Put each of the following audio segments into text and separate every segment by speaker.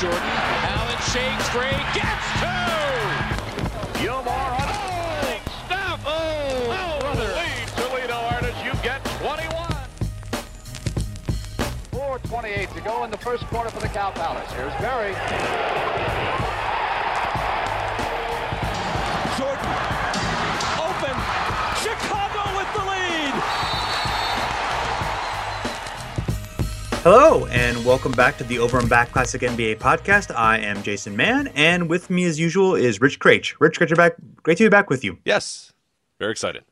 Speaker 1: Jordan. Allen shakes free, gets two!
Speaker 2: Gilmore on oh,
Speaker 1: Stop! Oh,
Speaker 2: oh brother. Lead Toledo artists, you get 21.
Speaker 3: 4.28 to go in the first quarter for the Cow Palace. Here's Barry.
Speaker 4: Hello, and welcome back to the Over and Back Classic NBA podcast. I am Jason Mann, and with me, as usual, is Rich Craich. Rich, great to, back, great to be back with you.
Speaker 5: Yes, very excited.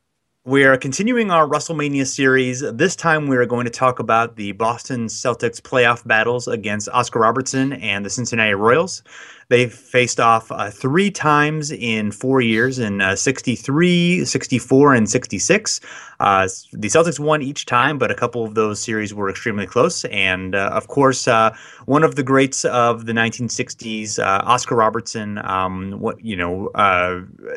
Speaker 4: We are continuing our WrestleMania series. This time, we are going to talk about the Boston Celtics playoff battles against Oscar Robertson and the Cincinnati Royals. They faced off uh, three times in four years in uh, 63, 64, and 66. Uh, the Celtics won each time, but a couple of those series were extremely close. And uh, of course, uh, one of the greats of the 1960s, uh, Oscar Robertson, um, what you know,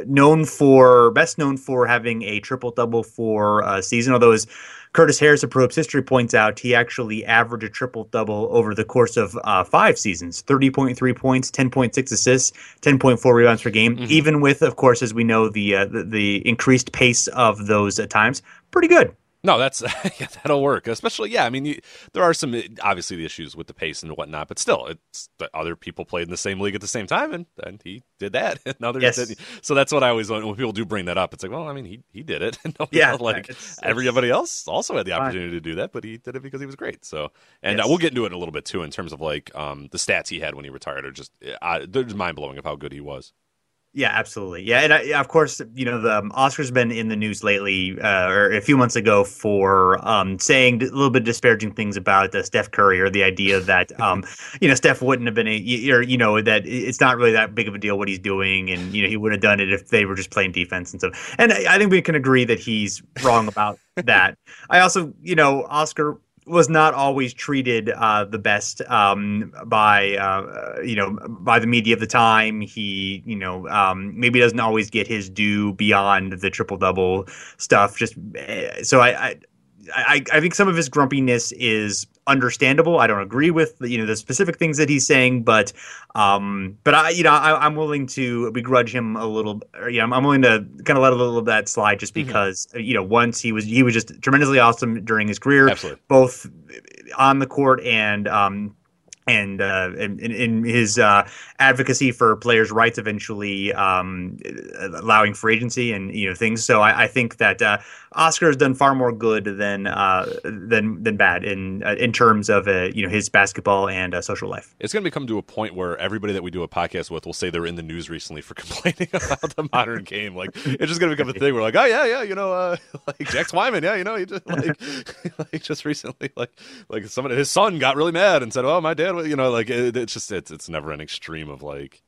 Speaker 4: known for best known for having a triple double for a season, although his Curtis Harris of Pro Hoops History points out he actually averaged a triple double over the course of uh, five seasons 30.3 points, 10.6 assists, 10.4 rebounds per game, mm-hmm. even with, of course, as we know, the, uh, the, the, increased pace of those at times. Pretty good.
Speaker 5: No, that's yeah, that'll work. Especially, yeah. I mean, you, there are some obviously the issues with the pace and whatnot, but still, it's other people played in the same league at the same time, and, and he did that. And others
Speaker 4: yes.
Speaker 5: did. So that's what I always when people do bring that up. It's like, well, I mean, he he did it.
Speaker 4: yeah,
Speaker 5: like
Speaker 4: it's, it's
Speaker 5: everybody else also had the opportunity fine. to do that, but he did it because he was great. So, and
Speaker 4: yes.
Speaker 5: uh, we'll get into it in a little bit too in terms of like um, the stats he had when he retired are just uh, they're just mind blowing of how good he was.
Speaker 4: Yeah, absolutely. Yeah, and I, of course, you know the um, Oscar's been in the news lately, uh, or a few months ago, for um, saying a little bit disparaging things about uh, Steph Curry, or the idea that um, you know Steph wouldn't have been a, or you know that it's not really that big of a deal what he's doing, and you know he would have done it if they were just playing defense and stuff. And I, I think we can agree that he's wrong about that. I also, you know, Oscar was not always treated uh, the best um, by uh, you know by the media of the time. He you know um, maybe doesn't always get his due beyond the triple double stuff. Just eh, so I, I I, I think some of his grumpiness is understandable. I don't agree with you know the specific things that he's saying, but um, but I you know I, am willing to begrudge him a little. Or, you know, I'm, I'm, willing to kind of let a little of that slide just because mm-hmm. you know once he was he was just tremendously awesome during his career,
Speaker 5: Absolutely.
Speaker 4: both on the court and um, and uh, in, in, his uh, advocacy for players' rights, eventually um, allowing free agency and you know things. So I, I think that uh, Oscar has done far more good than uh, than than bad in uh, in terms of uh, you know his basketball and social life.
Speaker 5: It's going to come to a point where everybody that we do a podcast with will say they're in the news recently for complaining about the modern game. Like it's just going to become a thing. We're like, oh yeah, yeah, you know, like Jack Twyman, yeah, you know, he just like, like just recently, like like somebody, his son got really mad and said, oh my dad you know, like it, it's just it's it's never an extreme of like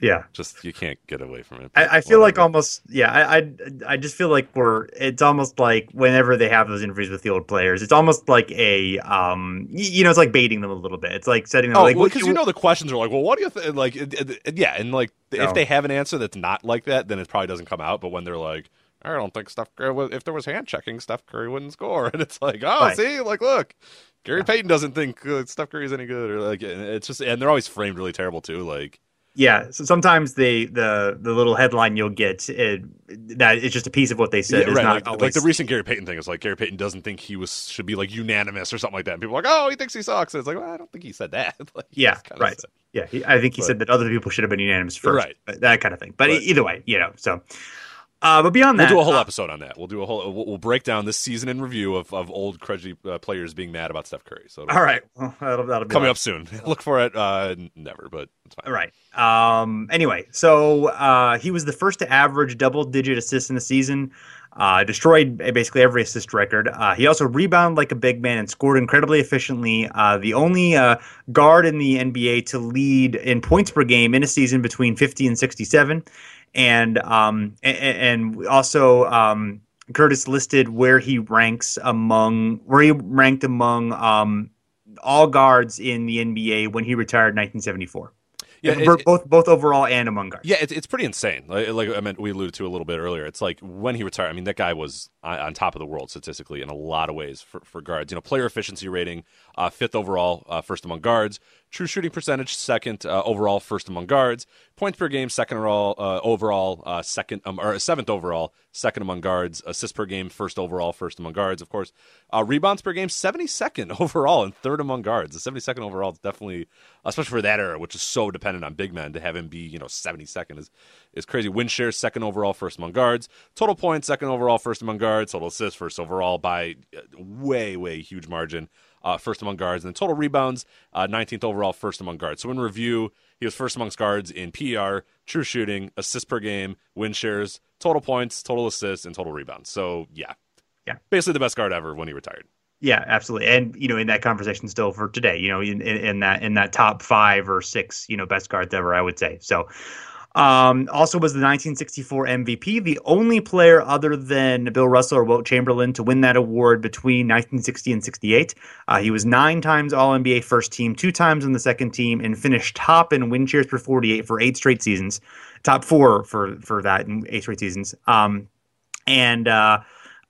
Speaker 4: Yeah.
Speaker 5: Just you can't get away from it.
Speaker 4: I, I feel like almost yeah. I, I I just feel like we're. It's almost like whenever they have those interviews with the old players, it's almost like a um. You know, it's like baiting them a little bit. It's like setting them
Speaker 5: Oh,
Speaker 4: like
Speaker 5: well, because you know the questions are like, well, what do you think? Like, it, it- it- yeah, and like
Speaker 4: No.
Speaker 5: if they have an answer that's not like that, then it probably doesn't come out. But when they're like, I don't think Steph Curry. If there was hand checking, Steph Curry wouldn't score, and it's like, oh,
Speaker 4: Right.
Speaker 5: see, like, look, Gary Payton doesn't think uh, Steph Curry's any good, or like, it's just, and they're always framed really terrible too. Like,
Speaker 4: Yeah, so sometimes they the the little headline you'll get it, that it's just a piece of what they said.
Speaker 5: yeah,
Speaker 4: is
Speaker 5: right,
Speaker 4: not
Speaker 5: like, like the recent Gary Payton thing is like Gary Payton doesn't think he was should be like unanimous or something like that. And people are like, oh, he thinks he sucks. And it's like, well, I don't think he said that. like,
Speaker 4: yeah, right.
Speaker 5: said-
Speaker 4: Yeah, he, I think he
Speaker 5: But-
Speaker 4: said that other people should have been unanimous first,
Speaker 5: Right.
Speaker 4: that kind of thing. But
Speaker 5: Right.
Speaker 4: either way, you know. So, uh, but beyond that, We'll
Speaker 5: do a whole
Speaker 4: uh,
Speaker 5: episode on that. We'll do a whole. We'll, we'll break down this season in review of, of old crudgy uh, players being mad about Steph Curry. So
Speaker 4: all right, well, that'll, that'll be
Speaker 5: coming up soon. Look for it. Uh, never, but it's fine.
Speaker 4: Right. Um, anyway, so uh, he was the first to average double digit assists in the season, uh, destroyed basically every assist record. Uh, he also rebounded like a big man and scored incredibly efficiently. Uh, the only uh, guard in the NBA to lead in points per game in a season between 50 and 67. And, um, and, and also, um, Curtis listed where he ranks among where he ranked among um, all guards in the NBA when he retired in 1974.
Speaker 5: Yeah, it-
Speaker 4: both both overall and among guards.
Speaker 5: Yeah, it's it's pretty insane. Like, like I mean, we alluded to a little bit earlier. It's like when he retired. I mean, that guy was on, on top of the world statistically in a lot of ways for, for guards. You know, player efficiency rating, uh, fifth overall, uh, first among guards. True shooting percentage, second uh, overall, first among guards. Points per game, second overall, uh, overall, uh, second um, or seventh overall, second among guards. Assists per game, first overall, first among guards. Of course, uh, rebounds per game, seventy second overall, and third among guards. The seventy second overall is definitely, especially for that era, which is so dependent on big men, to have him be you know seventy second is is crazy. Win share, second overall, first among guards. Total points, second overall, first among guards. Total assists, first overall by uh, way way huge margin uh, first among guards, and then total rebounds, uh, 19th overall, first among guards. So in review, he was first amongst guards in PER, true shooting, assists per game, win shares, total points, total assists, and total rebounds. So yeah,
Speaker 4: Yeah.
Speaker 5: basically the best guard ever when he retired.
Speaker 4: Yeah, absolutely. And you know, in that conversation still for today, you know, in, in, in that in that top five or six, you know, best guards ever, I would say. So um, also was the 1964 MVP, the only player other than Bill Russell or Wilt Chamberlain to win that award between 1960 and 68. Uh, he was nine times All NBA first team, two times in the second team, and finished top in win shares per 48 for eight straight seasons, top four for for that in eight straight seasons. Um, and uh,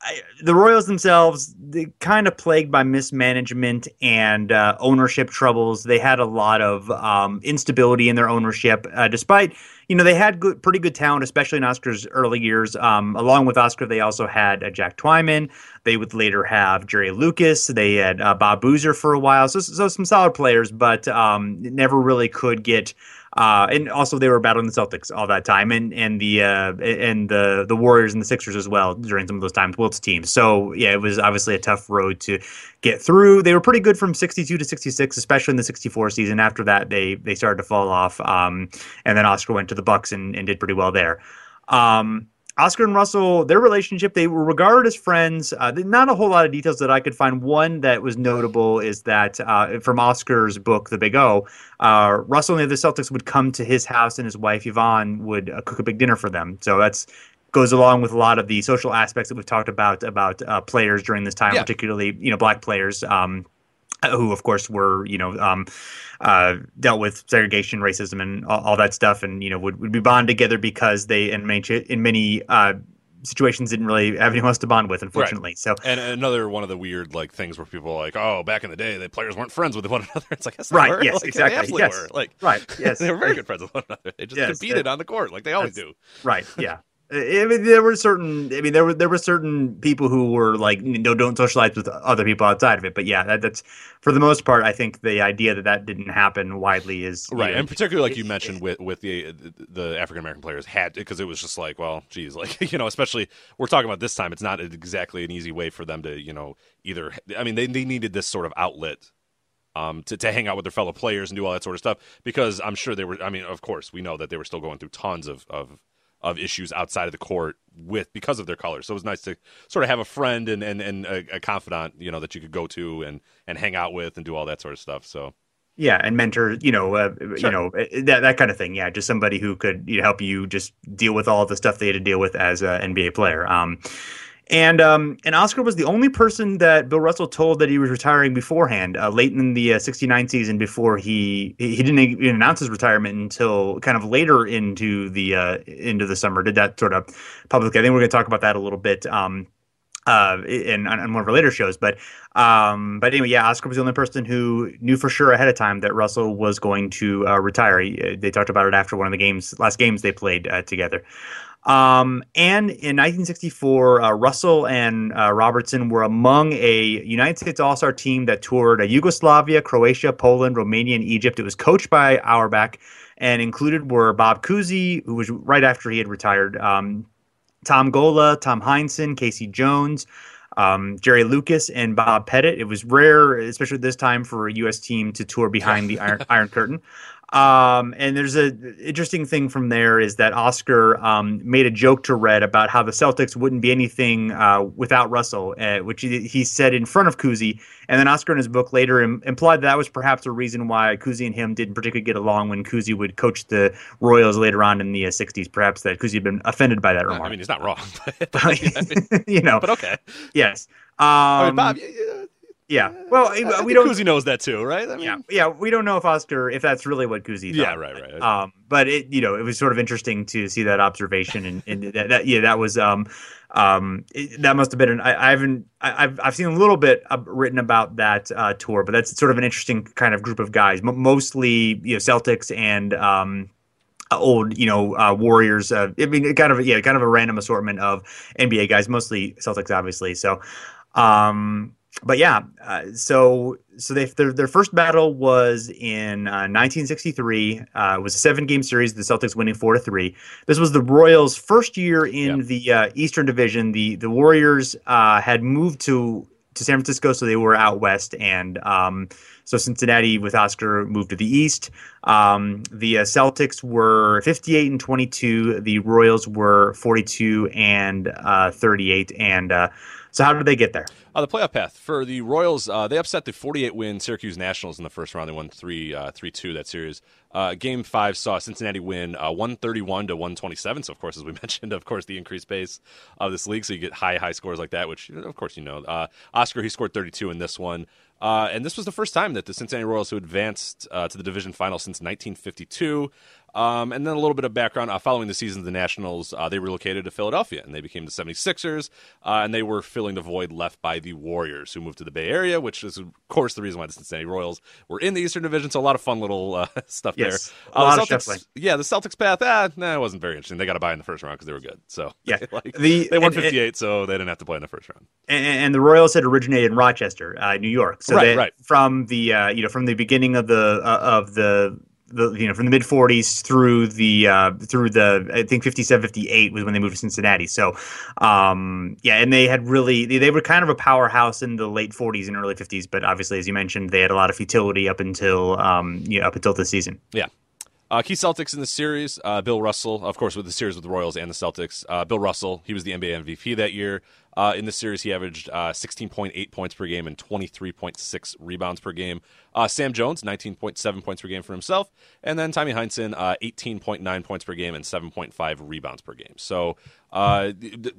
Speaker 4: I, the Royals themselves, kind of plagued by mismanagement and uh, ownership troubles. They had a lot of um, instability in their ownership, uh, despite you know they had good, pretty good talent, especially in Oscar's early years. Um, along with Oscar, they also had uh, Jack Twyman. They would later have Jerry Lucas. They had uh, Bob Boozer for a while, so so some solid players, but um, never really could get. Uh, and also they were battling the Celtics all that time, and and the uh, and the the Warriors and the Sixers as well during some of those times. Wilt's teams. So yeah, it was obviously a tough road to get through. They were pretty good from '62 to '66, especially in the '64 season. After that, they they started to fall off, um, and then Oscar went to the Bucks and, and did pretty well there. Um, Oscar and Russell, their relationship, they were regarded as friends. Uh, not a whole lot of details that I could find. One that was notable is that uh, from Oscar's book, The Big O, uh, Russell and the other Celtics would come to his house and his wife, Yvonne, would uh, cook a big dinner for them. So that's goes along with a lot of the social aspects that we've talked about about uh, players during this time,
Speaker 5: Yeah.
Speaker 4: particularly, you know, black players. Um, who of course were you know um, uh, dealt with segregation, racism, and all, all that stuff, and you know would, would be bonded together because they in many in many uh, situations didn't really have anyone else to bond with, unfortunately. So
Speaker 5: And another one of the weird like things where people are like, oh, back in the day, the players weren't friends with one another. It's like, yes, they
Speaker 4: Right,
Speaker 5: were.
Speaker 4: yes,
Speaker 5: Like, they
Speaker 4: exactly,
Speaker 5: absolutely
Speaker 4: yes.
Speaker 5: were. Like,
Speaker 4: Right, yes.
Speaker 5: they were very good friends with one another. They just
Speaker 4: Yes,
Speaker 5: competed
Speaker 4: that-
Speaker 5: on the court like they always do.
Speaker 4: right, yeah. I mean, there were certain. I mean, there were there were certain people who were like, no, don't socialize with other people outside of it. But yeah, that, that's for the most part. I think the idea that that didn't happen widely is
Speaker 5: Right,
Speaker 4: know,
Speaker 5: and particularly like you mentioned with with the the African American players had because it was just like, well, geez, like you know, especially we're talking about this time. It's not exactly an easy way for them to you know either. I mean, they they needed this sort of outlet. Um, to, to hang out with their fellow players and do all that sort of stuff because I'm sure they were. I mean, of course, we know that they were still going through tons of, of of issues outside of the court with because of their color. So it was nice to sort of have a friend and and, and a, a confidant, you know, that you could go to and and hang out with and do all that sort of stuff. So
Speaker 4: Yeah, and mentor, you know, uh,
Speaker 5: Sure.
Speaker 4: you know uh, that that kind of thing. Yeah, just somebody who could you know, help you just deal with all the stuff they had to deal with as an NBA player. Um, and um, and Oscar was the only person that Bill Russell told that he was retiring beforehand, uh, late in the uh, '69 season. Before he he didn't even announce his retirement until kind of later into the uh, into the summer. Did that sort of publicly? I think we're going to talk about that a little bit. Um, uh, in on, on one of our later shows. But um, but anyway, yeah, Oscar was the only person who knew for sure ahead of time that Russell was going to uh, retire. He, they talked about it after one of the games, last games they played uh, together. Um, and in 1964, uh, Russell and uh, Robertson were among a United States All Star team that toured uh, Yugoslavia, Croatia, Poland, Romania, and Egypt. It was coached by Auerbach, and included were Bob Cousy, who was right after he had retired. Um, Tom Gola, Tom Heinsohn, K.C. Jones, um, Jerry Lucas, and Bob Pettit. It was rare, especially this time, for a U.S. team to tour behind the Iron, Iron Curtain. Um, and there's a interesting thing from there is that Oscar um, made a joke to Red about how the Celtics wouldn't be anything uh, without Russell, uh, which he, he said in front of Cousy. And then Oscar in his book later Im- implied that, that was perhaps a reason why Cousy and him didn't particularly get along when Cousy would coach the Royals later on in the uh, 60s. Perhaps that Cousy had been offended by that remark.
Speaker 5: I mean, he's not wrong, but,
Speaker 4: you know,
Speaker 5: but okay.
Speaker 4: Yes. Um,
Speaker 5: I mean, Bob,
Speaker 4: yeah. Well,
Speaker 5: I
Speaker 4: we don't.
Speaker 5: Cousy knows that too, right? I mean,
Speaker 4: Yeah, yeah, we don't know if Oscar if that's really what Cousy
Speaker 5: Yeah, right, right.
Speaker 4: Um, but it you know it was sort of interesting to see that observation and, and that, that yeah that was um um it, that must have been an I, I haven't I, I've I've seen a little bit uh, written about that uh, tour, but that's sort of an interesting kind of group of guys, M- mostly you know Celtics and um uh, old, you know, uh, Warriors. Uh, I mean, kind of, yeah, kind of a random assortment of NBA guys, mostly Celtics, obviously. So, um, but yeah, uh, so so they their their first battle was in uh, 1963. Uh, it was a seven game series. The Celtics winning four to three. This was the Royals' first year in the uh, Eastern Division. The the Warriors uh, had moved to to San Francisco, so they were out west, and um, so Cincinnati with Oscar moved to the east. Um, the uh, Celtics were 58 and 22. The Royals were 42 and uh, 38. And uh, so, how did they get there?
Speaker 5: Uh, the playoff path for the Royals, uh, they upset the 48 win Syracuse Nationals in the first round. They won 3 uh, 3 2 that series. Uh, game five saw Cincinnati win uh, 131 to 127. So, of course, as we mentioned, of course, the increased pace of this league. So, you get high, high scores like that, which, of course, you know. Uh, Oscar, he scored 32 in this one. Uh, and this was the first time that the Cincinnati Royals, who advanced uh, to the division final since 1952, um, and then a little bit of background. Uh, following the season the Nationals, uh, they relocated to Philadelphia and they became the 76ers, uh, and they were filling the void left by the Warriors, who moved to the Bay Area, which is, of course, the reason why the Cincinnati Royals were in the Eastern Division. So a lot of fun little uh, stuff
Speaker 4: Yes,
Speaker 5: there.
Speaker 4: a lot
Speaker 5: the
Speaker 4: of
Speaker 5: Celtics, yeah, the Celtics path, ah, nah, it wasn't very interesting. They got to buy in the first round because they were good. So
Speaker 4: Yeah.
Speaker 5: like,
Speaker 4: The-
Speaker 5: they won
Speaker 4: and- and-
Speaker 5: 58, so they didn't have to play in the first round.
Speaker 4: and, and the Royals had originated in Rochester, uh, New York. So
Speaker 5: Right, right.
Speaker 4: from the uh, you know from the beginning of the uh, of the the you know from the mid 40s through the uh, through the I think 57 58 was when they moved to Cincinnati. So um, yeah, and they had really they, they were kind of a powerhouse in the late 40s and early 50s, but obviously as you mentioned, they had a lot of futility up until um, you know, up until this season.
Speaker 5: Yeah. Uh, key Celtics in the series. Uh, Bill Russell, of course, with the series with the Royals and the Celtics. Uh, Bill Russell, he was the NBA MVP that year. Uh, in the series, he averaged uh, 16.8 points per game and 23.6 rebounds per game. Uh, Sam Jones, 19.7 points per game for himself, and then Tommy Heinsohn, uh, 18.9 points per game and 7.5 rebounds per game. So, uh,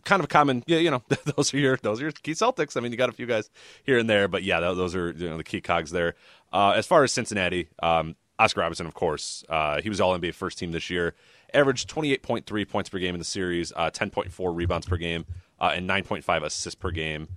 Speaker 5: kind of a common, yeah, you know, those are your those are your key Celtics. I mean, you got a few guys here and there, but yeah, those are you know the key cogs there. Uh, as far as Cincinnati, um, Oscar Robertson, of course, uh, he was All NBA first team this year. Averaged 28.3 points per game in the series, uh, 10.4 rebounds per game, uh, and 9.5 assists per game.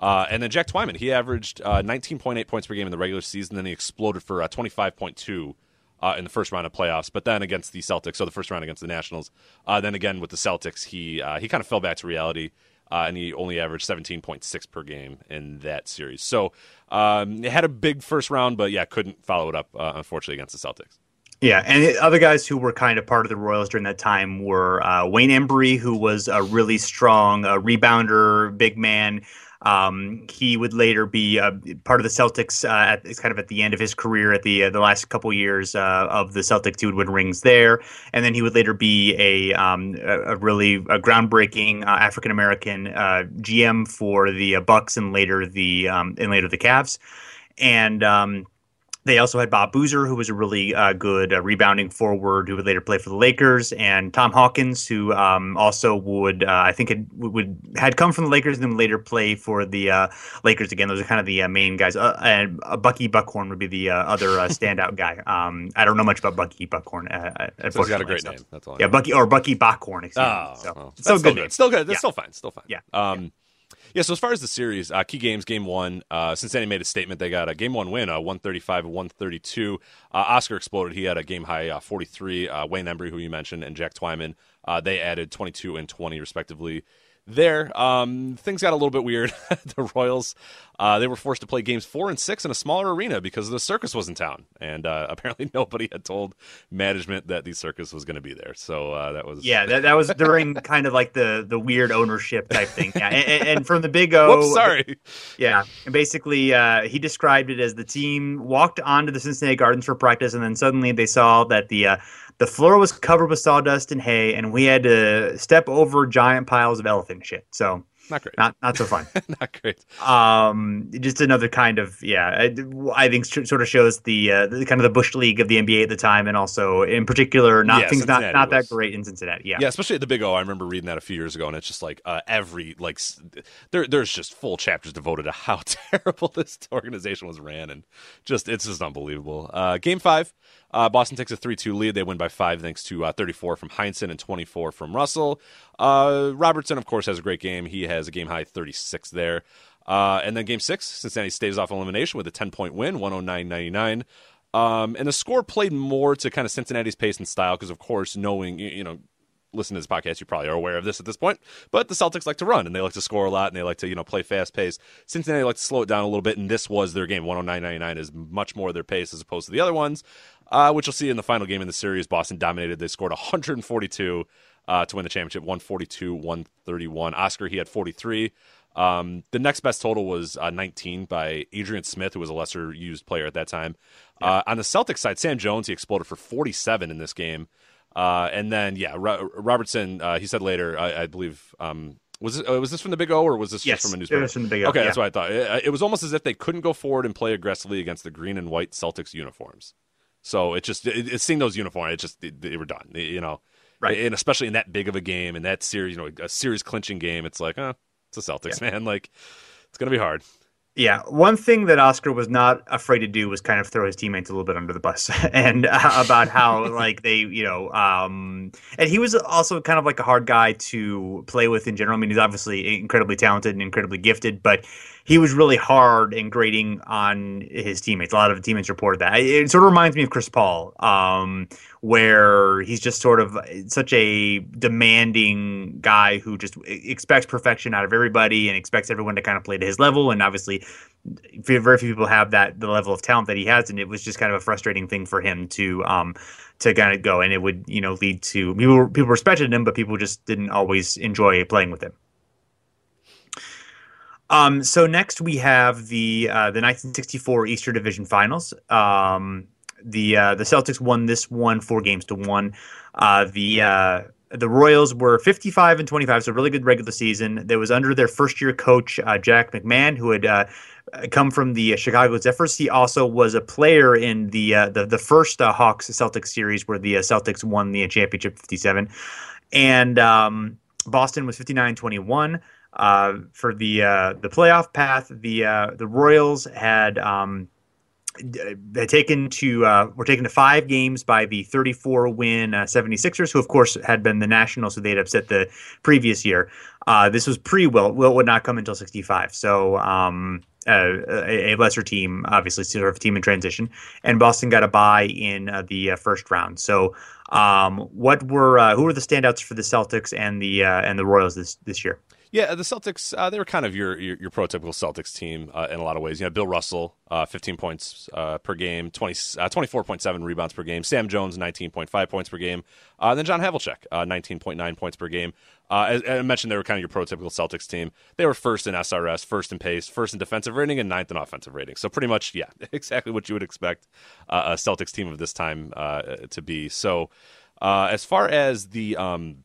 Speaker 5: Uh, and then Jack Twyman, he averaged uh, 19.8 points per game in the regular season. Then he exploded for uh, 25.2 uh, in the first round of playoffs. But then against the Celtics, so the first round against the Nationals. Uh, then again with the Celtics, he uh, he kind of fell back to reality. Uh, and he only averaged 17.6 per game in that series. So um, he had a big first round, but yeah, couldn't follow it up, uh, unfortunately, against the Celtics.
Speaker 4: Yeah, and other guys who were kind of part of the Royals during that time were uh, Wayne Embry, who was a really strong uh, rebounder, big man. Um, he would later be uh, part of the Celtics. Uh, at, it's kind of at the end of his career, at the uh, the last couple years uh, of the Celtics, he would win rings there, and then he would later be a um, a, really a groundbreaking uh, African American uh, GM for the Bucks and later the um, and later the Cavs, and. They also had Bob Boozer, who was a really uh, good uh, rebounding forward, who would later play for the Lakers, and Tom Hawkins, who um, also would, uh, I think, had, would had come from the Lakers and then later play for the uh, Lakers again. Those are kind of the uh, main guys. Uh, and Bucky Bockhorn would be the other standout guy. Um, I don't know much about Bucky Bockhorn. Uh,
Speaker 5: so he's got a great so. name. That's all.
Speaker 4: yeah, Bucky or Bucky Bockhorn. Excuse
Speaker 5: oh,
Speaker 4: me. So,
Speaker 5: oh. still good. good. Still good. That's yeah. still fine. Still fine.
Speaker 4: Yeah.
Speaker 5: Um, yeah. Yeah, so as far as the series, uh, key games, game one, uh, Cincinnati made a statement. They got a game one win, a 135 132. Uh, Oscar exploded. He had a game high uh, 43. Uh, Wayne Embry, who you mentioned, and Jack Twyman, they added 22 and 20, respectively there. Um, things got a little bit weird. the Royals, uh, they were forced to play games four and six in a smaller arena because the circus was in town, and uh, apparently nobody had told management that the circus was going to be there. So uh, that was
Speaker 4: yeah, that, that was during kind of like the the weird ownership type thing. Yeah, and, and from the Big O,
Speaker 5: Whoops, sorry,
Speaker 4: yeah, and basically uh, he described it as the team walked onto the Cincinnati Gardens for practice, and then suddenly they saw that the uh, the floor was covered with sawdust and hay, and we had to step over giant piles of elephant shit. So
Speaker 5: not great.
Speaker 4: Not not so fun.
Speaker 5: not great.
Speaker 4: Um, just another kind of yeah. I, I think sort of shows the, uh, the kind of the bush league of the NBA at the time, and also in particular, not yeah, things Cincinnati not not was, that great in Cincinnati. Yeah,
Speaker 5: yeah, especially at the Big O. I remember reading that a few years ago, and it's just like uh, every like there there's just full chapters devoted to how terrible this organization was ran, and just it's just unbelievable. Uh, game five. Uh, Boston takes a 3 2 lead. They win by five thanks to uh, 34 from Heinsohn and 24 from Russell. Uh, Robertson, of course, has a great game. He has a game high 36 there. Uh, and then game six, Cincinnati stays off elimination with a 10 point win, 109 99. Um, and the score played more to kind of Cincinnati's pace and style because, of course, knowing, you know, listen to this podcast, you probably are aware of this at this point. But the Celtics like to run and they like to score a lot and they like to, you know, play fast pace. Cincinnati like to slow it down a little bit, and this was their game. 109.99 is much more their pace as opposed to the other ones, uh, which you'll see in the final game in the series. Boston dominated. They scored 142 uh, to win the championship, 142, 131. Oscar, he had 43. Um, the next best total was uh, 19 by Adrian Smith, who was a lesser used player at that time. Yeah. Uh, on the Celtics side, Sam Jones, he exploded for 47 in this game. Uh, and then, yeah, Ro- Robertson, uh, he said later, I, I believe, um, was this, uh, was this from the Big O or was this
Speaker 4: yes,
Speaker 5: just from a newspaper?
Speaker 4: It was from the Big O.
Speaker 5: Okay,
Speaker 4: yeah.
Speaker 5: that's what I thought. It, it, was almost as if they couldn't go forward and play aggressively against the green and white Celtics uniforms. So it just it, it seeing those uniforms, it just they, they were done. You know,
Speaker 4: right?
Speaker 5: And especially in that big of a game and that series, you know, a series clinching game, it's like, uh, it's the Celtics, yeah. man. Like, it's gonna be hard.
Speaker 4: Yeah, one thing that Oscar was not afraid to do was kind of throw his teammates a little bit under the bus, and uh, about how like they, you know, um, and he was also kind of like a hard guy to play with in general. I mean, he's obviously incredibly talented and incredibly gifted, but he was really hard and grading on his teammates. A lot of the teammates reported that. It sort of reminds me of Chris Paul, um, where he's just sort of such a demanding guy who just expects perfection out of everybody and expects everyone to kind of play to his level. And obviously, very few people have that the level of talent that he has, and it was just kind of a frustrating thing for him to um, to kind of go, and it would you know lead to people people respected him, but people just didn't always enjoy playing with him. Um, so next we have the uh, the 1964 Eastern Division Finals. Um, the uh, the Celtics won this one four games to one. Uh, the uh, the Royals were 55 and 25, so really good regular season. That was under their first year coach uh, Jack McMahon, who had uh, come from the Chicago Zephyrs. He also was a player in the the, the first Hawks Celtics series where the Celtics won the championship 57, and um, Boston was 59 21. Uh, for the uh, the playoff path, the uh, the Royals had um, had taken to uh, were taken to five games by the 34 win uh, 76ers, who of course had been the Nationals, who they'd upset the previous year. Uh, this was pre Wilt. Wilt would not come until 65, so um, a, a, lesser team, obviously sort of a team in transition, and Boston got a bye in the first round. So. Um, what were who were the standouts for the Celtics and the and the Royals this this year?
Speaker 5: Yeah, the Celtics, uh, they were kind of your, your, your prototypical Celtics team uh, in a lot of ways. You know, Bill Russell, uh, 15 points uh, per game, 20, 24.7 uh, rebounds per game. Sam Jones, 19.5 points per game. Uh, then John Havlicek, 19.9 points per game. As, as, I mentioned, they were kind of your prototypical Celtics team. They were first in SRS, first in pace, first in defensive rating, and ninth in offensive rating. So pretty much, yeah, exactly what you would expect a Celtics team of this time to be. So as far as the... Um,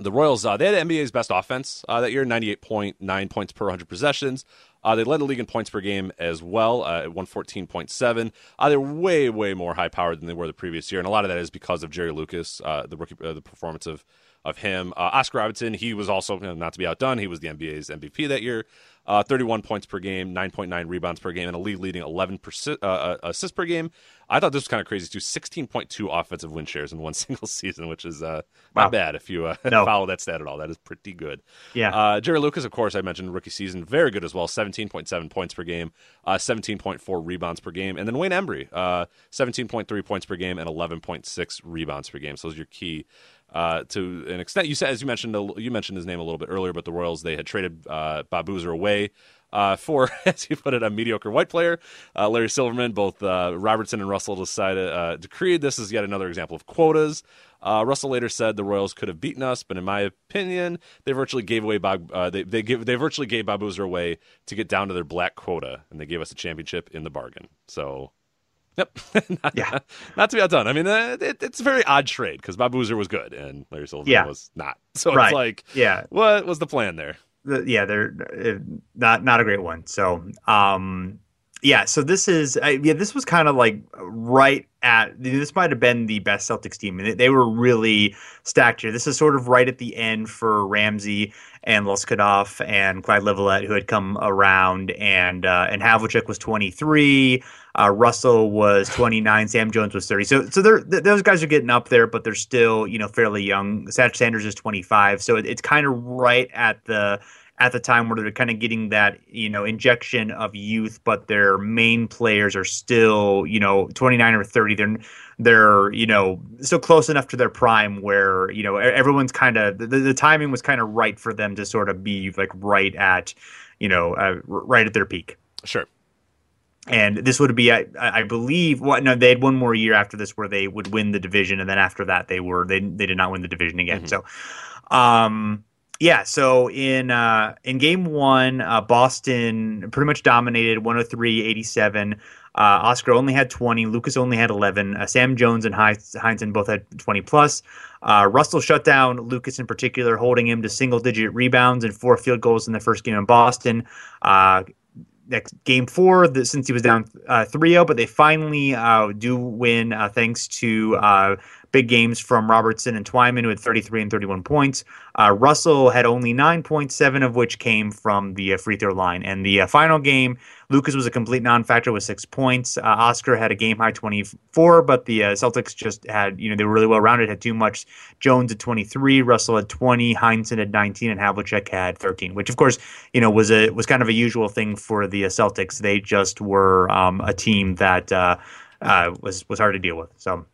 Speaker 5: The Royals, uh, they had the NBA's best offense uh, that year, 98.9 points per 100 possessions. Uh, they led the league in points per game as well uh, at 114.7. Uh, they're way, way more high powered than they were the previous year, and a lot of that is because of Jerry Lucas, uh, the rookie, uh, the performance of of him. Uh, Oscar Robertson, he was also you know, not to be outdone. He was the NBA's MVP that year. Uh, 31 points per game, 9.9 rebounds per game, and a league leading 11 persi- uh, uh, assists per game. I thought this was kind of crazy too. 16.2 offensive win shares in one single season, which is uh, not bad if you uh,
Speaker 4: No.
Speaker 5: follow that stat at all. That is pretty good.
Speaker 4: Yeah.
Speaker 5: Uh, Jerry Lucas, of course, I mentioned rookie season, very good as well. 17.7 points per game, uh, 17.4 rebounds per game, and then Wayne Embry, uh, 17.3 points per game and 11.6 rebounds per game. So those are your key. Uh, to an extent, you said as you mentioned, you mentioned his name a little bit earlier, but the Royals they had traded uh, Bob Boozer away uh, for, as you put it, a mediocre white player, uh, Larry Silverman. Both uh, Robertson and Russell decided uh, decreed this is yet another example of quotas. Uh, Russell later said the Royals could have beaten us, but in my opinion, they virtually gave away Bob. Uh, they they give they virtually gave Bob Boozer away to get down to their black quota, and they gave us a championship in the bargain. So. Yep. not,
Speaker 4: Yeah.
Speaker 5: Not to be outdone. I mean, uh, it, it's a very odd trade because Bob Boozer was good and Larry Silverman
Speaker 4: Yeah.
Speaker 5: was not. So
Speaker 4: Right.
Speaker 5: it's like,
Speaker 4: Yeah.
Speaker 5: what was the plan there?
Speaker 4: Yeah, they're uh, not not a great one. So, um, yeah, so this is uh, yeah, this was kind of like right at this might have been the best Celtics team, and they, they were really stacked here. This is sort of right at the end for Ramsey and Loscutoff and Clyde Lovellette, who had come around, and uh, and Havlicek was 23. Uh, Russell was 29. Sam Jones was 30. So, so they're, th- those guys are getting up there, but they're still, you know, fairly young. Satch Sanders is 25. So it, it's kind of right at the at the time where they're kind of getting that, you know, injection of youth, but their main players are still, you know, 29 or 30. They're they're you know still close enough to their prime where you know everyone's kind of the, the timing was kind of right for them to sort of be like right at you know uh, right at their peak
Speaker 5: Sure.
Speaker 4: and this would be, I, I believe, what? No, they had one more year after this where they would win the division, and then after that they were they they did not win the division again. So, um, yeah. So in uh, in game one, uh, Boston pretty much dominated 103-87. Uh, Oscar only had 20. Lucas only had 11. Uh, Sam Jones and Heinz- Heinsohn both had 20 plus. Uh, Russell shut down Lucas in particular, holding him to single digit rebounds and four field goals in the first game in Boston. Uh, next game four, the, Cincy was down uh, 3-0, but they finally uh, do win thanks to big games from Robertson and Twyman, who had 33 and 31 points. Uh, Russell had only nine points, seven of which came from the uh, free throw line. And the uh, final game, Lucas was a complete non-factor with six points. Uh, Oscar had a game high 24, but the uh, Celtics just had, you know, they were really well rounded, had too much. Jones at 23, Russell had 20, Heinsohn at 19, and Havlicek had 13, which of course, you know, was a was kind of a usual thing for the uh, Celtics. They just were um, a team that was was hard to deal with. So.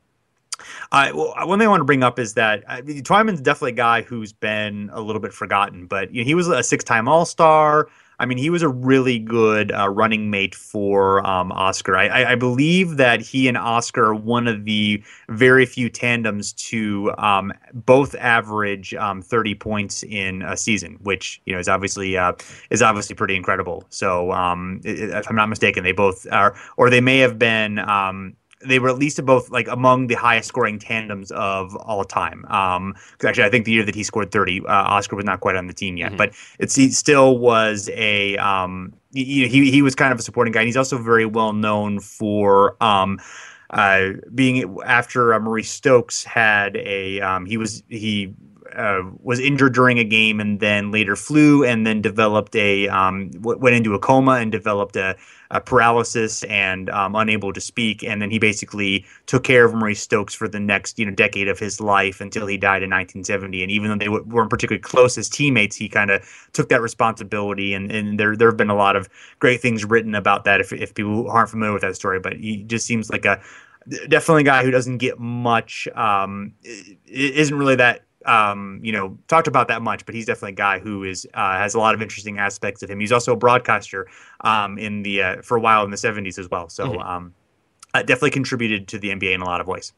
Speaker 4: Uh, well, one thing I want to bring up is that I mean, Twyman's definitely a guy who's been a little bit forgotten, but you know, he was a six-time All-Star. I mean, he was a really good uh, running mate for um, Oscar. I, I, believe that he and Oscar are one of the very few tandems to um, both average um, 30 points in a season, which you know is obviously uh, is obviously pretty incredible. So, um, if I'm not mistaken, they both are, or they may have been. They were at least both like among the highest scoring tandems of all time. Um, 'cause actually, I think the year that he scored 30, uh, Oscar was not quite on the team yet, but it's he still was a um, he, he he was kind of a supporting guy. And he's also very well known for um, uh, being after uh, Maurice Stokes had a um, he was he uh, was injured during a game and then later flew and then developed a um, w- went into a coma and developed a, a paralysis and um, unable to speak. And then he basically took care of Maurice Stokes for the next you know decade of his life until he died in 1970 and even though they w- weren't particularly close as teammates he kind of took that responsibility. And, and there there have been a lot of great things written about that if, if people aren't familiar with that story. But he just seems like a definitely a guy who doesn't get much um isn't really that um you know talked about that much but he's definitely a guy who is uh, has a lot of interesting aspects of him. He's also a broadcaster um in the uh, for a while in the 70s as well. So um uh, definitely contributed to the NBA in a lot of ways.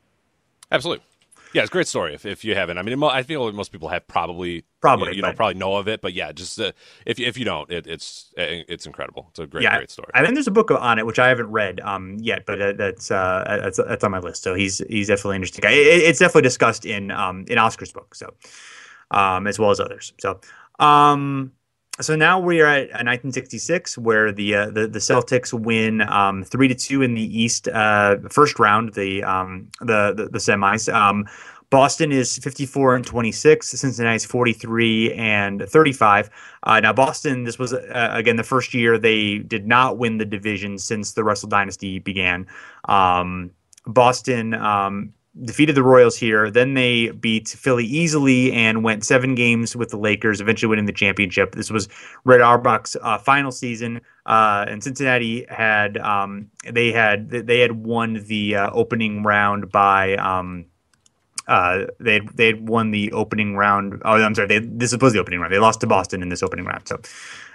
Speaker 5: Absolutely. Yeah, it's a great story. If, if you haven't, I mean, mo- I feel most people have probably
Speaker 4: Probably,
Speaker 5: you know probably know of it, but yeah, just uh, if if you don't, it, it's it's incredible. It's a great
Speaker 4: yeah,
Speaker 5: great story.
Speaker 4: I think there's a book on it which I haven't read um, yet, but uh, that's uh, that's that's on my list. So he's he's definitely an interesting guy. It, it's definitely discussed in um, in Oscar's book. So um, as well as others. So, um, so now we are at 1966, where the uh, the, the Celtics win um, three to two in the East uh, first round, the um, the, the the semis. Um, Boston is 54 and 26. Cincinnati's 43 and 35. Uh, now, Boston, this was uh, again the first year they did not win the division since the Russell Dynasty began. Um, Boston um, defeated the Royals here. Then they beat Philly easily and went seven games with the Lakers, eventually winning the championship. This was Red Auerbach's uh, final season, uh, and Cincinnati had um, they had they had won the uh, opening round by. Um, uh, they they had won the opening round. Oh, I'm sorry. They, this was the opening round. They lost to Boston in this opening round. So,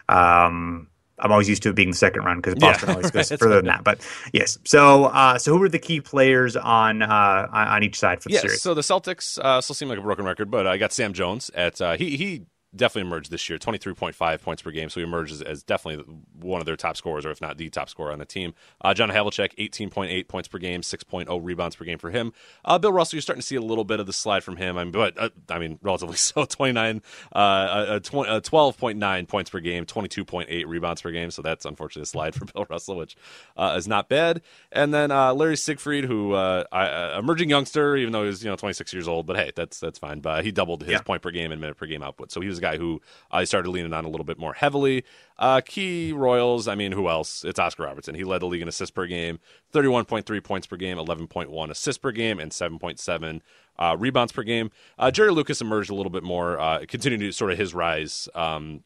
Speaker 4: um, I'm always used to it being the second round because Boston yeah. always goes further than that. But yes, so uh, so who were the key players on uh, on each side for the
Speaker 5: yes,
Speaker 4: series?
Speaker 5: So the Celtics uh, still seem like a broken record, but I got Sam Jones at uh, he he definitely emerged this year. 23.5 points per game. So he emerged as, as, definitely one of their top scorers or if not the top scorer on the team. Uh, john havlicek 18.8 points per game 6.0 rebounds per game for him. Uh, bill russell you're starting to see a little bit of the slide from him. I mean, but uh, i mean relatively so 29 uh, uh, 12.9 points per game 22.8 rebounds per game. So that's unfortunately a slide for bill russell which uh, is not bad. And then larry siegfried who I, emerging youngster even though he's you know 26 years old but hey that's that's fine. But he doubled his yeah. point per game and minute per game output. So he was guy who I started leaning on a little bit more heavily. Uh, key Royals, I mean, who else? It's Oscar Robertson. He led the league in assists per game, 31.3 points per game, 11.1 assists per game, and 7.7 uh, rebounds per game. Uh, Jerry Lucas emerged a little bit more, uh, continuing sort of his rise. Um,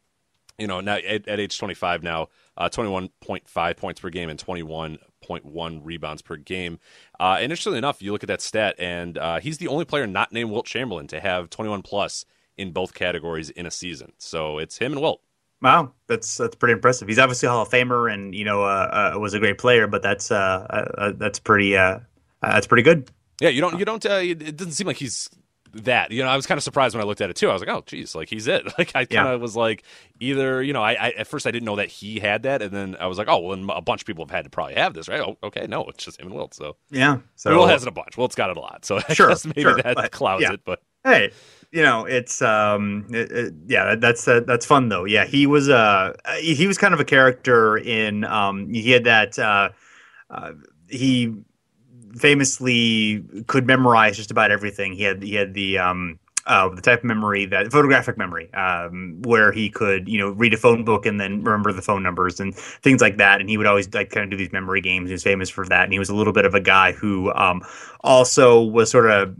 Speaker 5: you know, now at, at age 25 now, uh, 21.5 points per game and 21.1 rebounds per game. Uh, interestingly enough, you look at that stat, and uh, he's the only player not named Wilt Chamberlain to have 21 plus in both categories in a season. So it's him and Wilt.
Speaker 4: Wow, that's that's pretty impressive. He's obviously a Hall of Famer, and you know uh, uh, was a great player, but that's uh, uh that's pretty uh, that's pretty good.
Speaker 5: Yeah, you don't you don't. Uh, it doesn't seem like he's that. You know, I was kind of surprised when I looked at it too. I was like, oh, geez, like he's it. Like I kind of yeah. was like, either you know, I, I, at first I didn't know that he had that, and then I was like, oh, well, then a bunch of people have had to probably have this, right? Oh, okay, no, it's just him and Wilt. So
Speaker 4: yeah, so
Speaker 5: Wilt has it a bunch. Wilt's got it a lot. So I
Speaker 4: sure,
Speaker 5: guess maybe
Speaker 4: sure,
Speaker 5: that
Speaker 4: but,
Speaker 5: clouds
Speaker 4: yeah.
Speaker 5: it. But
Speaker 4: hey, you know, it's um, it, it, yeah, that's uh, that's fun though. Yeah, he was uh, he was kind of a character in um, he had that uh, uh, he famously could memorize just about everything. He had he had the um. Uh, the type of memory that photographic memory, um, where he could, you know, read a phone book and then remember the phone numbers and things like that. And he would always like kind of do these memory games. He was famous for that. And he was a little bit of a guy who um, also was sort of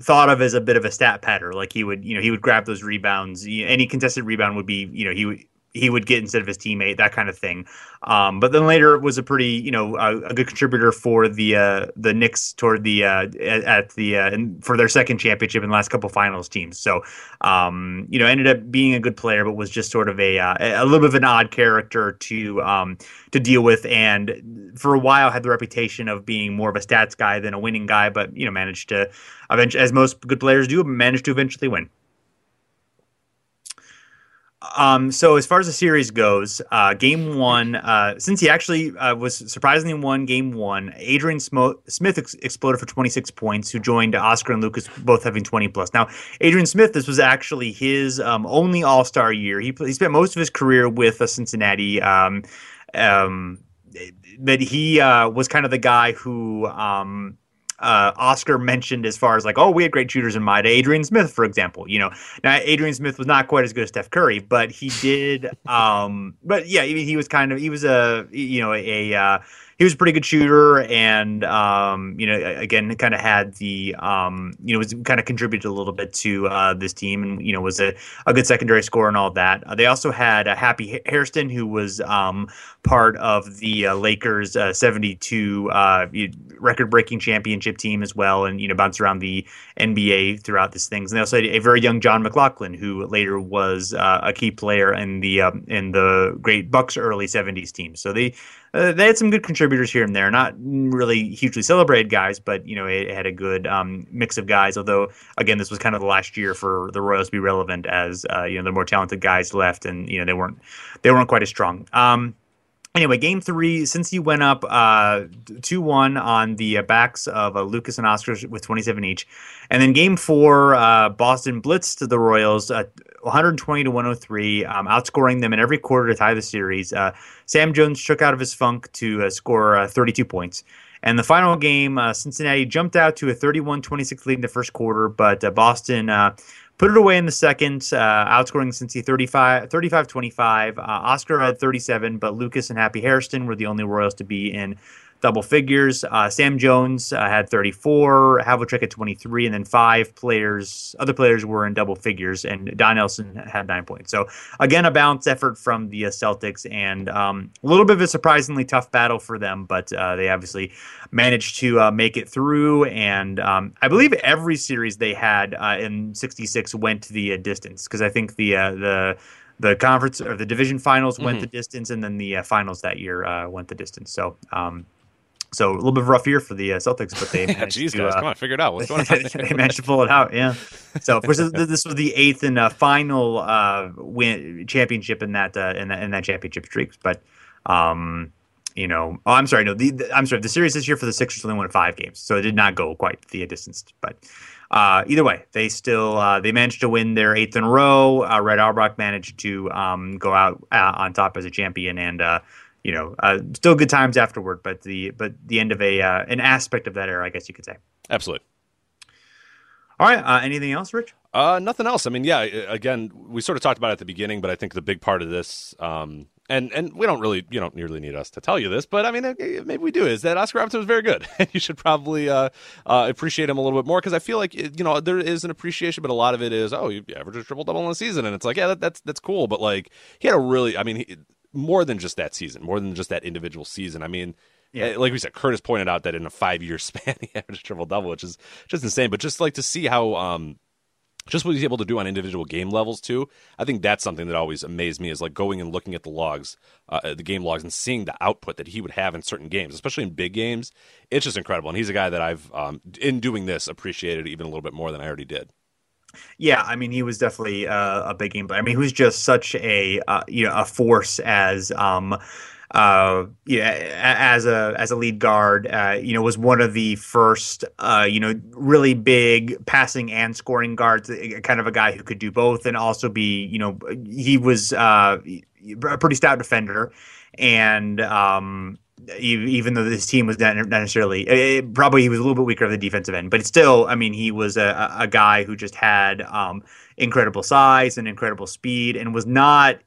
Speaker 4: thought of as a bit of a stat patter. Like he would, you know, he would grab those rebounds. Any contested rebound would be, you know, he would he would get instead of his teammate, that kind of thing. Um, but then later was a pretty, you know, a, a good contributor for the uh, the Knicks toward the uh, at the uh, for their second championship in the last couple finals teams. So, um, you know, ended up being a good player, but was just sort of a uh, a little bit of an odd character to um, to deal with, and for a while had the reputation of being more of a stats guy than a winning guy. But you know, managed to eventually, as most good players do, managed to eventually win. Um, so as far as the series goes, uh, game one, uh, Cincy actually uh, was surprisingly won game one, Adrian Smith ex- exploded for 26 points, who joined Oscar and Lucas both having 20 plus. Now, Adrian Smith, this was actually his um, only All Star year. He, he spent most of his career with uh, Cincinnati. Um, um, but he uh, was kind of the guy who um, uh, Oscar mentioned as far as like, oh, we had great shooters in mind. Adrian Smith, for example. You know, now Adrian Smith was not quite as good as Steph Curry, but he did. Um, but yeah, he was kind of he was a you know a, a uh, he was a pretty good shooter, and um, you know, again, kind of had the um, you know, was kind of contributed a little bit to uh, this team, and you know, was a, a good secondary scorer and all that. Uh, they also had a Happy Hairston, who was um, part of the uh, Lakers' uh, 72 uh, record-breaking championship team as well, and you know, bounced around the NBA throughout this things. And they also had a very young John McGlocklin, who later was uh, a key player in the um, in the great Bucks early 70s team. So they uh, they had some good contributors here and there. Not really hugely celebrated guys, but you know it, had a good um, mix of guys. Although again, this was kind of the last year for the Royals to be relevant, as uh, you know the more talented guys left, and you know they weren't they weren't quite as strong. Um, anyway, game three, Cincy went up uh, 2 1 on the uh, backs of uh, Lucas and Oscar with 27 each. And then game four, uh, Boston blitzed the Royals uh, 120 to 103, um, outscoring them in every quarter to tie the series. Uh, Sam Jones shook out of his funk to uh, score uh, 32 points. And the final game, uh, Cincinnati jumped out to a 31 26 lead in the first quarter, but uh, Boston put it away in the second, outscoring Cincy 35 25. Uh, Oscar had 37, but Lucas and Happy Hairston were the only Royals to be in double figures. Uh, Sam Jones uh, had 34, Havlicek at 23, and then five players, other players were in double figures, and Don Nelson had nine points. So again, a balanced effort from the uh, Celtics, and um, a little bit of a surprisingly tough battle for them, but uh, they obviously managed to uh, make it through. And um, I believe every series they had uh, in '66 went to the distance because I think the the the conference or the division finals went
Speaker 5: Mhm.
Speaker 4: the distance, and then the uh, finals that year uh, went the distance. So, um, so a little bit of a rough year for the uh, Celtics, but they managed
Speaker 5: Jeez,
Speaker 4: to,
Speaker 5: guys,
Speaker 4: uh,
Speaker 5: come on, figure it out. What's going on?
Speaker 4: they managed to pull it out. Yeah. So, of course, this, was the eighth and uh, final uh, win championship in that uh, in that in that championship streak. But, um, you know, oh, I'm sorry, no, the, the- I'm sorry. The series this year for the Sixers only won five games, so it did not go quite the distance. But uh, either way, they still uh, they managed to win their eighth in a row. Uh, Red Auerbach managed to um, go out uh, on top as a champion, and uh, you know, uh, still good times afterward. But the but the end of a uh, an aspect of that era, I guess you could say.
Speaker 5: Absolutely.
Speaker 4: All right. Uh, anything else, Rich?
Speaker 5: Uh, nothing else. I mean, yeah. Again, we sort of talked about it at the beginning, but I think the big part of this, um, and and we don't really, you don't nearly need us to tell you this, but I mean, maybe we do. Is that Oscar Robertson was very good, and you should probably uh, uh, appreciate him a little bit more because I feel like you know there is an appreciation, but a lot of it is, oh, you average a triple double in a season, and it's like, yeah, that, that's that's cool, but like he had a really, I mean, he, more than just that season, more than just that individual season. I mean.
Speaker 4: Yeah.
Speaker 5: eh, Like we said, Curtis pointed out that in a five-year span he averaged a triple double, which is just insane. But just like to see how um, just what he's able to do on individual game levels too. I think that's something that always amazed me is like going and looking at the logs, uh, the game logs, and seeing the output that he would have in certain games, especially in big games. It's just incredible, and he's a guy that I've um, in doing this appreciated even a little bit more than I already did.
Speaker 4: Yeah, I mean, he was definitely uh, a big game player. I mean, he was just such a uh, you know a force as um uh yeah as a as a lead guard. Uh, you know, was one of the first uh you know really big passing and scoring guards. uh, Kind of a guy who could do both and also be you know he was uh a pretty stout defender and um even though this team was not necessarily it, probably he was a little bit weaker of the defensive end, but still, I mean, he was a, a guy who just had um, incredible size and incredible speed, and was not.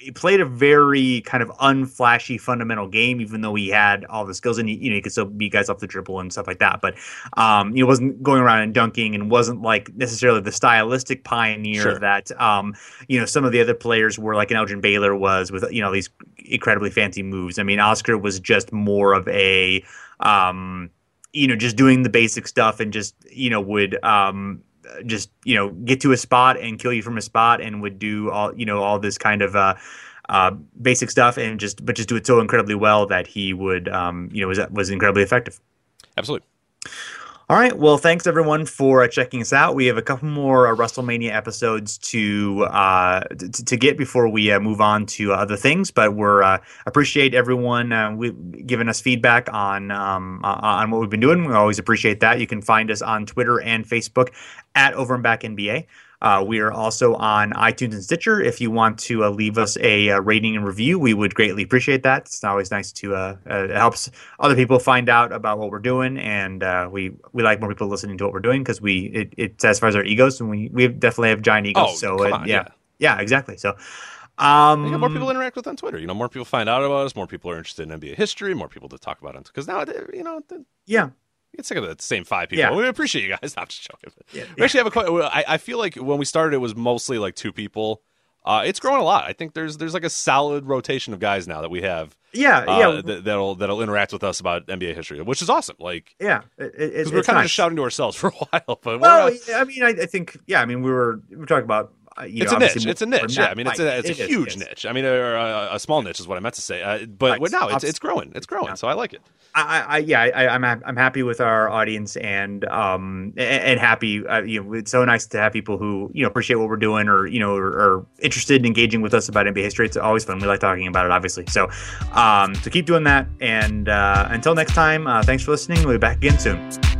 Speaker 4: He played a very kind of unflashy fundamental game, even though he had all the skills, and he, you know he could still beat guys off the dribble and stuff like that. But um, he wasn't going around and dunking, and wasn't like necessarily the stylistic pioneer
Speaker 5: Sure.
Speaker 4: that um, you know some of the other players were, like an Elgin Baylor was, with you know these incredibly fancy moves. I mean, Oscar was just more of a, um, you know, just doing the basic stuff and just, you know, would um, just, you know, get to a spot and kill you from a spot and would do all, you know, all this kind of uh, uh, basic stuff and just, but just do it so incredibly well that he would, um, you know, was was incredibly effective.
Speaker 5: Absolutely.
Speaker 4: All right. Well, thanks everyone for uh, checking us out. We have a couple more uh, WrestleMania episodes to uh, t- to get before we uh, move on to other things. But we're uh, appreciate everyone we, giving us feedback on um, on what we've been doing. We always appreciate that. You can find us on Twitter and Facebook at Over and Back NBA. Uh, we are also on iTunes and Stitcher. If you want to uh, leave us a uh, rating and review, we would greatly appreciate that. It's always nice to uh, uh, it helps other people find out about what we're doing, and uh, we we like more people listening to what we're doing because we it, it satisfies our egos, and we we definitely have giant egos.
Speaker 5: Oh,
Speaker 4: so
Speaker 5: come
Speaker 4: uh,
Speaker 5: on,
Speaker 4: yeah.
Speaker 5: yeah.
Speaker 4: yeah, exactly. So. Um,
Speaker 5: You got more people interact with on Twitter. You know, more people find out about us. More people are interested in NBA history. More people to talk about it because now, you know, the,
Speaker 4: yeah,
Speaker 5: get sick of the same five people.
Speaker 4: Yeah.
Speaker 5: We appreciate you guys. I'm just joking.
Speaker 4: Yeah,
Speaker 5: We actually have a. que- I, I feel like when we started, it was mostly like two people. Uh, it's growing a lot. I think there's there's like a solid rotation of guys now that we have.
Speaker 4: Yeah,
Speaker 5: uh,
Speaker 4: yeah.
Speaker 5: that, that'll that'll interact with us about NBA history, which is awesome. Like,
Speaker 4: yeah, it, it,
Speaker 5: because
Speaker 4: it's
Speaker 5: we're kind of
Speaker 4: nice.
Speaker 5: just shouting to ourselves for a while. But
Speaker 4: Well,
Speaker 5: we're, uh,
Speaker 4: I mean, I, I think, yeah, I mean, we were we were talking about you
Speaker 5: it's
Speaker 4: know,
Speaker 5: a niche. It's a niche. Yeah, I mean, it's a it's a
Speaker 4: is,
Speaker 5: huge
Speaker 4: it
Speaker 5: niche. I mean, or a, a small niche is what I meant to say. Uh, but
Speaker 4: Right.
Speaker 5: no, it's it's growing. It's growing. So I like it.
Speaker 4: I, I yeah, I, I'm I'm happy with our audience and um and, and happy. Uh, you know, it's so nice to have people who you know appreciate what we're doing or you know are, are interested in engaging with us about NBA history. It's always fun. We like talking about it, obviously. So, um, so keep doing that. And uh, until next time, uh, thanks for listening. We'll be back again soon.